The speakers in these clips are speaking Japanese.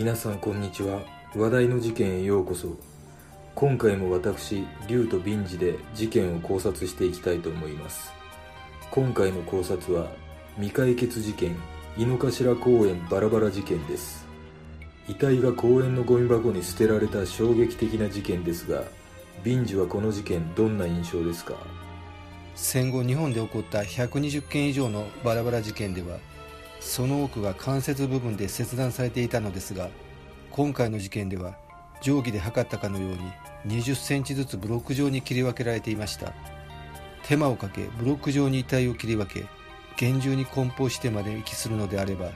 皆さんこんにちは。話題の事件へようこそ。今回も私竜とビンジで事件を考察していきたいと思います。今回の考察は未解決事件井の頭公園バラバラ事件です。遺体が公園のゴミ箱に捨てられた衝撃的な事件ですがビンジはこの事件どんな印象ですか？戦後日本で起こった120件以上のバラバラ事件ではその多くが関節部分で切断されていたのですが今回の事件では定規で測ったかのように20センチずつブロック状に切り分けられていました。手間をかけブロック状に遺体を切り分け厳重に梱包してまで遺棄するのであれば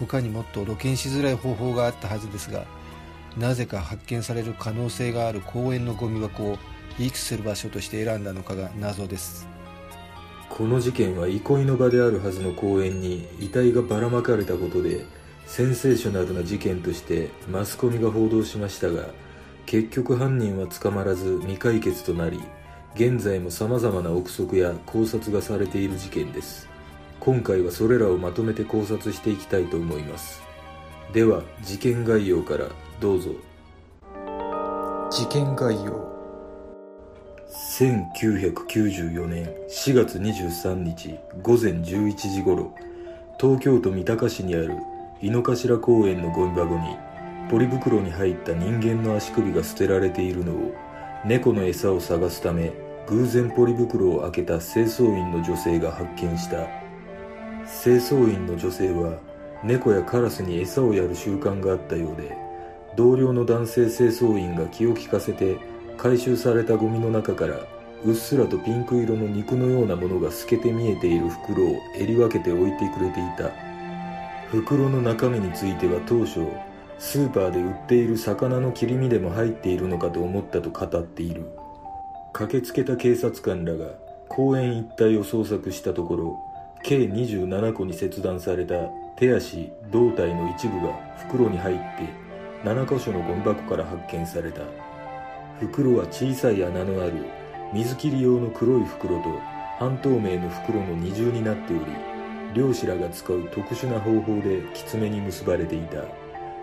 他にもっと露見しづらい方法があったはずですがなぜか発見される可能性がある公園のゴミ箱を遺棄する場所として選んだのかが謎です。この事件は憩いの場であるはずの公園に遺体がばらまかれたことでセンセーショナルな事件としてマスコミが報道しましたが結局犯人は捕まらず未解決となり現在も様々な憶測や考察がされている事件です。今回はそれらをまとめて考察していきたいと思います。では事件概要からどうぞ。事件概要。1994年4月23日午前11時頃東京都三鷹市にある井の頭公園のゴミ箱にポリ袋に入った人間の足首が捨てられているのを猫の餌を探すため偶然ポリ袋を開けた清掃員の女性が発見した。清掃員の女性は猫やカラスに餌をやる習慣があったようで同僚の男性清掃員が気を利かせて回収されたゴミの中からうっすらとピンク色の肉のようなものが透けて見えている袋を襟分けて置いてくれていた。袋の中身については当初スーパーで売っている魚の切り身でも入っているのかと思ったと語っている。駆けつけた警察官らが公園一帯を捜索したところ計27個に切断された手足胴体の一部が袋に入って7箇所のゴミ箱から発見された。袋は小さい穴のある水切り用の黒い袋と半透明の袋の二重になっており漁師らが使う特殊な方法できつめに結ばれていた。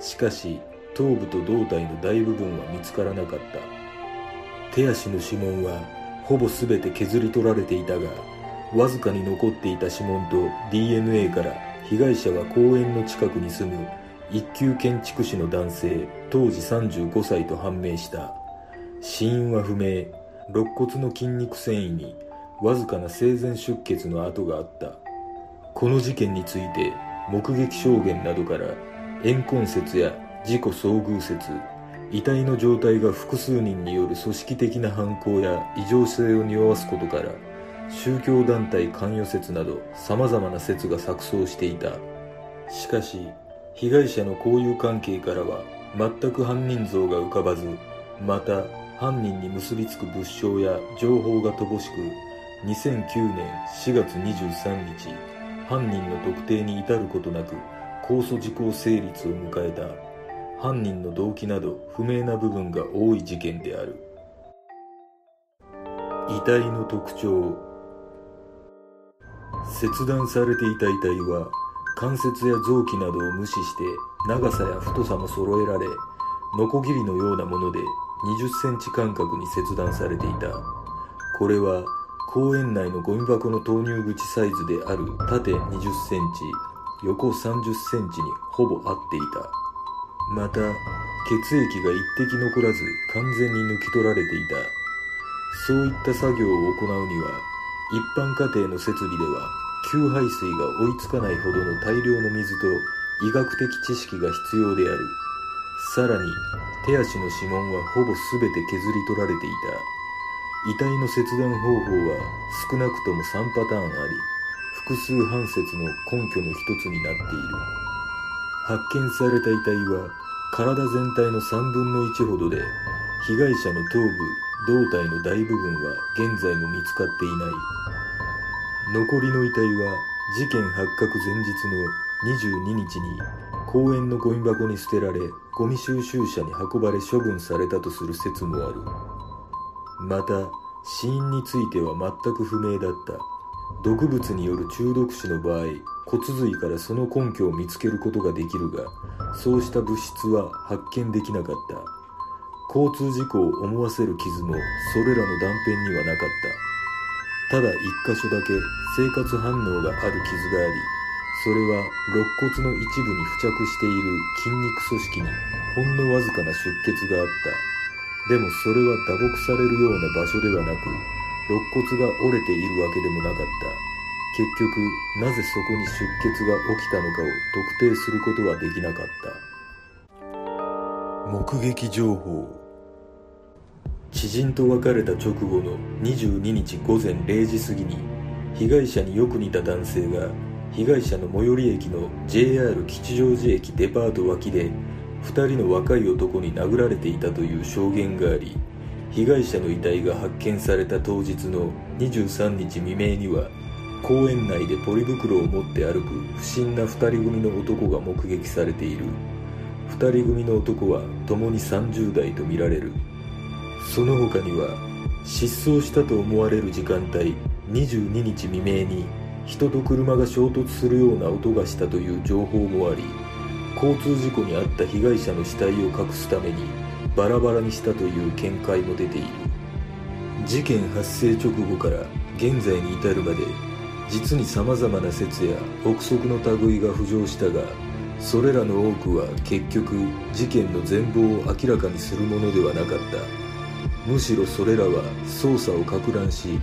しかし頭部と胴体の大部分は見つからなかった。手足の指紋はほぼ全て削り取られていたがわずかに残っていた指紋と DNA から被害者は公園の近くに住む一級建築士の男性当時35歳と判明した。死因は不明。肋骨の筋肉繊維にわずかな生前出血の跡があった。この事件について目撃証言などから怨恨説や事故遭遇説遺体の状態が複数人による組織的な犯行や異常性を匂わすことから宗教団体関与説など様々な説が錯綜していた。しかし被害者の交友関係からは全く犯人像が浮かばずまた犯人に結びつく物証や情報が乏しく2009年4月23日犯人の特定に至ることなく控訴事項成立を迎えた。犯人の動機など不明な部分が多い事件である。遺体の特徴。切断されていた遺体は関節や臓器などを無視して長さや太さも揃えられノコギリのようなもので20センチ間隔に切断されていた。これは公園内のゴミ箱の投入口サイズである縦20センチ横30センチにほぼ合っていた。また血液が一滴残らず完全に抜き取られていた。そういった作業を行うには一般家庭の設備では給排水が追いつかないほどの大量の水と医学的知識が必要である。さらに手足の指紋はほぼ全て削り取られていた。遺体の切断方法は少なくとも3パターンあり複数半説の根拠の一つになっている。発見された遺体は体全体の3分の1ほどで被害者の頭部胴体の大部分は現在も見つかっていない。残りの遺体は事件発覚前日の22日に公園のゴミ箱に捨てられゴミ収集車に運ばれ処分されたとする説もある。また死因については全く不明だった。毒物による中毒死の場合骨髄からその根拠を見つけることができるがそうした物質は発見できなかった。交通事故を思わせる傷もそれらの断片にはなかった。ただ一箇所だけ生活反応がある傷がありそれは肋骨の一部に付着している筋肉組織にほんのわずかな出血があった。でもそれは打撲されるような場所ではなく肋骨が折れているわけでもなかった。結局なぜそこに出血が起きたのかを特定することはできなかった。目撃情報。知人と別れた直後の22日午前0時過ぎに被害者によく似た男性が被害者の最寄り駅の JR 吉祥寺駅デパート脇で2人の若い男に殴られていたという証言があり被害者の遺体が発見された当日の23日未明には公園内でポリ袋を持って歩く不審な2人組の男が目撃されている。2人組の男は共に30代とみられる。その他には失踪したと思われる時間帯22日未明に人と車が衝突するような音がしたという情報もあり交通事故に遭った被害者の死体を隠すためにバラバラにしたという見解も出ている。事件発生直後から現在に至るまで実に様々な説や憶測の類が浮上したがそれらの多くは結局事件の全貌を明らかにするものではなかった。むしろそれらは捜査をか乱し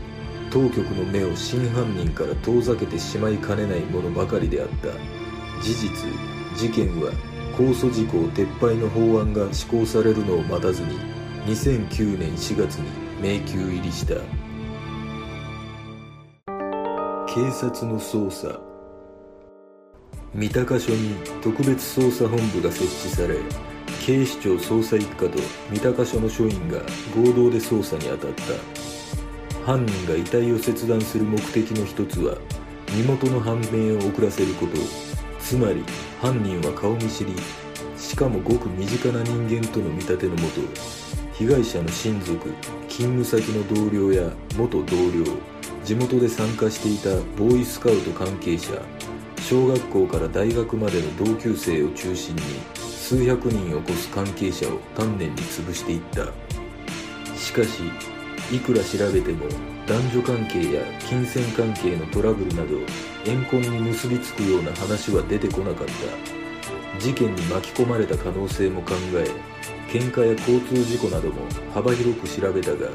当局の目を真犯人から遠ざけてしまいかねないものばかりであった。事実事件は控訴事項撤廃の法案が施行されるのを待たずに2009年4月に迷宮入りした。警察の捜査。三鷹署に特別捜査本部が設置され警視庁捜査一課と三鷹署の署員が合同で捜査に当たった。犯人が遺体を切断する目的の一つは身元の判明を遅らせること。つまり犯人は顔見知り。しかもごく身近な人間との見立てのもと被害者の親族勤務先の同僚や元同僚地元で参加していたボーイスカウト関係者小学校から大学までの同級生を中心に数百人を超す関係者を丹念に潰していった。しかしいくら調べても男女関係や金銭関係のトラブルなど怨恨に結びつくような話は出てこなかった。事件に巻き込まれた可能性も考え喧嘩や交通事故なども幅広く調べたが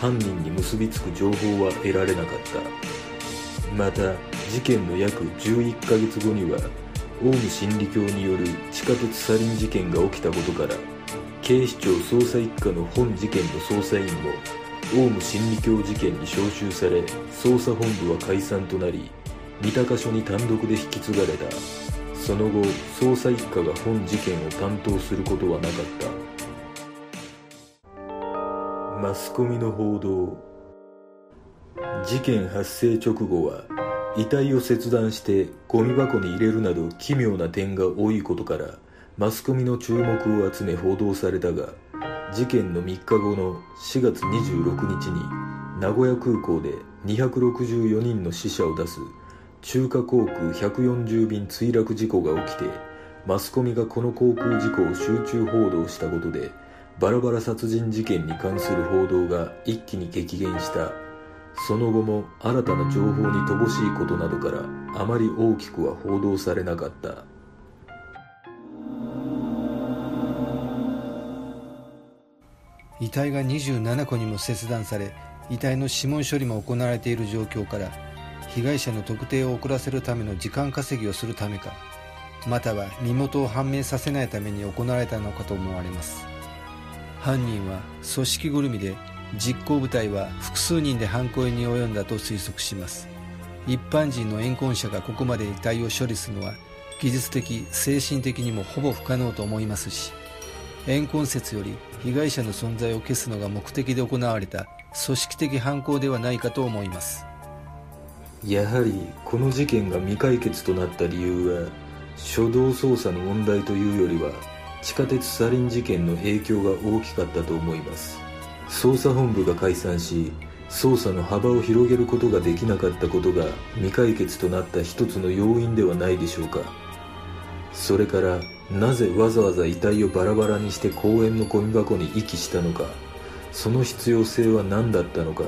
犯人に結びつく情報は得られなかった。また事件の約11ヶ月後にはオウム真理教による地下鉄サリン事件が起きたことから警視庁捜査一課の本事件の捜査員もオウム真理教事件に招集され捜査本部は解散となり三鷹署に単独で引き継がれた。その後捜査一課が本事件を担当することはなかった。マスコミの報道。事件発生直後は遺体を切断してゴミ箱に入れるなど奇妙な点が多いことからマスコミの注目を集め報道されたが事件の3日後の4月26日に名古屋空港で264人の死者を出す中華航空140便墜落事故が起きてマスコミがこの航空事故を集中報道したことでバラバラ殺人事件に関する報道が一気に激減した。その後も新たな情報に乏しいことなどからあまり大きくは報道されなかった。遺体が27個にも切断され遺体の指紋処理も行われている状況から被害者の特定を遅らせるための時間稼ぎをするためかまたは身元を判明させないために行われたのかと思われます。犯人は組織ぐるみで実行部隊は複数人で犯行に及んだと推測します。一般人の怨恨者がここまで遺体を処理するのは技術的精神的にもほぼ不可能と思いますし怨恨説より被害者の存在を消すのが目的で行われた組織的犯行ではないかと思います。やはりこの事件が未解決となった理由は初動捜査の問題というよりは地下鉄サリン事件の影響が大きかったと思います。捜査本部が解散し捜査の幅を広げることができなかったことが未解決となった一つの要因ではないでしょうか。それからなぜわざわざ遺体をバラバラにして公園のゴミ箱に遺棄したのかその必要性は何だったのか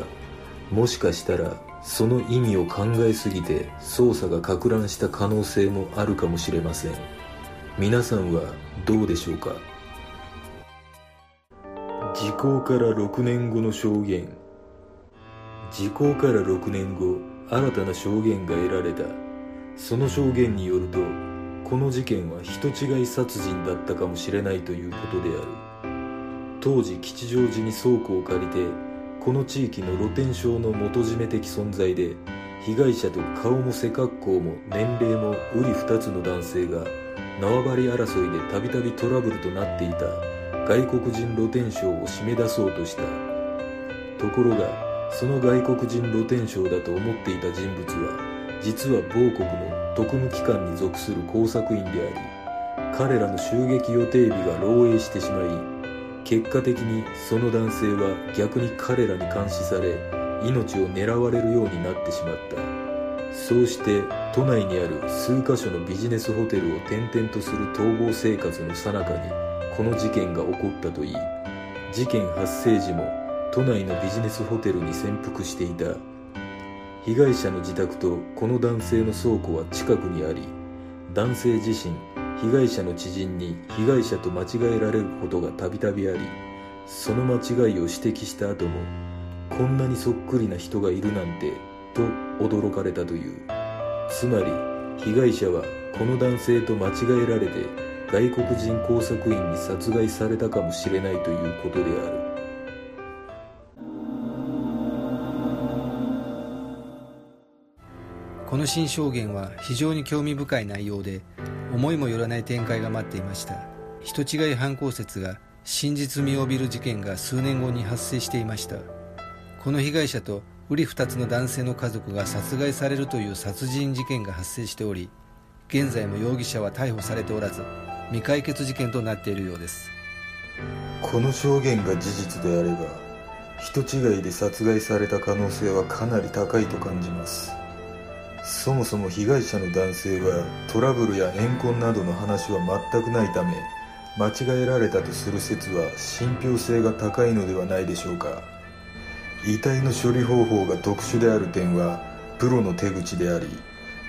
もしかしたらその意味を考えすぎて捜査がか乱した可能性もあるかもしれません。皆さんはどうでしょうか？時効から6年後の証言。時効から6年後新たな証言が得られた。その証言によるとこの事件は人違い殺人だったかもしれないということである。当時吉祥寺に倉庫を借りてこの地域の露天商の元締め的存在で被害者と顔も背格好も年齢も瓜二つの男性が縄張り争いでたびたびトラブルとなっていた外国人露天商を締め出そうとした。ところがその外国人露天商だと思っていた人物は実は某国の特務機関に属する工作員であり彼らの襲撃予定日が漏洩してしまい結果的にその男性は逆に彼らに監視され命を狙われるようになってしまった。そうして都内にある数カ所のビジネスホテルを転々とする逃亡生活の最中にこの事件が起こったといい事件発生時も都内のビジネスホテルに潜伏していた。被害者の自宅とこの男性の倉庫は近くにあり男性自身被害者の知人に被害者と間違えられることがたびたびありその間違いを指摘した後もこんなにそっくりな人がいるなんてと驚かれたという。つまり被害者はこの男性と間違えられて外国人工作員に殺害されたかもしれないということである。この新証言は非常に興味深い内容で思いもよらない展開が待っていました。人違い犯行説が真実味を帯びる事件が数年後に発生していました。この被害者と瓜二つの男性の家族が殺害されるという殺人事件が発生しており現在も容疑者は逮捕されておらず未解決事件となっているようです。この証言が事実であれば人違いで殺害された可能性はかなり高いと感じます。そもそも被害者の男性はトラブルや怨恨などの話は全くないため間違えられたとする説は信憑性が高いのではないでしょうか。遺体の処理方法が特殊である点はプロの手口であり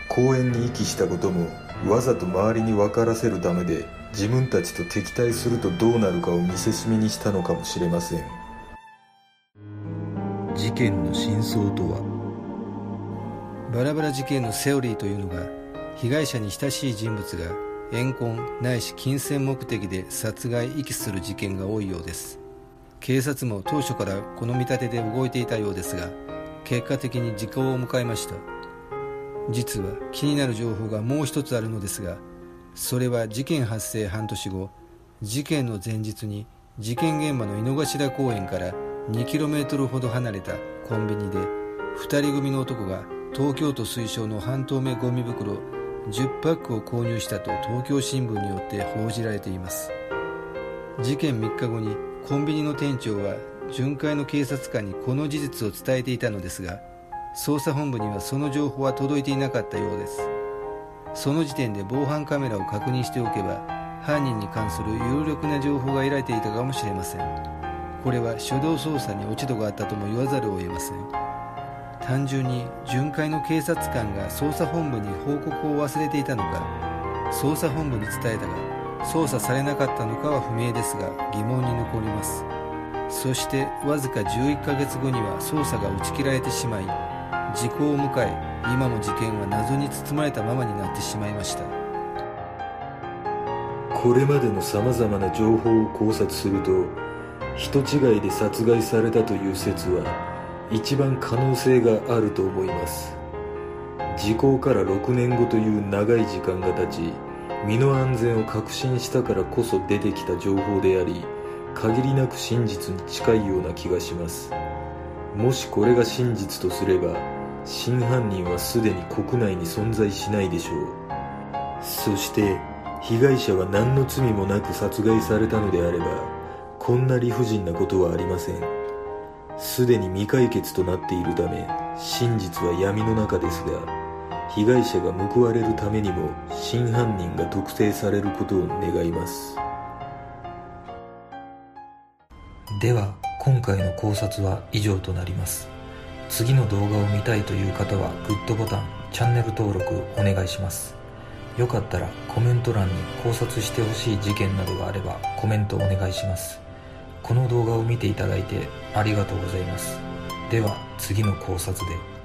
公園に遺棄したこともわざと周りに分からせるためで自分たちと敵対するとどうなるかを見せしめにしたのかもしれません。事件の真相とはバラバラ事件のセオリーというのが被害者に親しい人物が怨恨ないし金銭目的で殺害遺棄する事件が多いようです。警察も当初からこの見立てで動いていたようですが結果的に時効を迎えました。実は気になる情報がもう一つあるのですがそれは事件発生半年後事件の前日に事件現場の井の頭公園から 2km ほど離れたコンビニで2人組の男が東京都推奨の半透明ゴミ袋10パックを購入したと東京新聞によって報じられています。事件3日後にコンビニの店長は巡回の警察官にこの事実を伝えていたのですが捜査本部にはその情報は届いていなかったようです。その時点で防犯カメラを確認しておけば犯人に関する有力な情報が得られていたかもしれません。これは初動捜査に落ち度があったとも言わざるを得ません。単純に巡回の警察官が捜査本部に報告を忘れていたのか捜査本部に伝えたが捜査されなかったのかは不明ですが疑問に残ります。そしてわずか11ヶ月後には捜査が打ち切られてしまい時効を迎え今も事件は謎に包まれたままになってしまいました。これまでのさまざまな情報を考察すると人違いで殺害されたという説は一番可能性があると思います。時効から6年後という長い時間が経ち身の安全を確信したからこそ出てきた情報であり限りなく真実に近いような気がします。もしこれが真実とすれば真犯人はすでに国内に存在しないでしょう。そして被害者は何の罪もなく殺害されたのであればこんな理不尽なことはありません。すでに未解決となっているため真実は闇の中ですが被害者が報われるためにも真犯人が特定されることを願います。では今回の考察は以上となります。次の動画を見たいという方はグッドボタンチャンネル登録お願いします。よかったらコメント欄に考察してほしい事件などがあればコメントお願いします。この動画を見ていただいてありがとうございます。では次の考察で。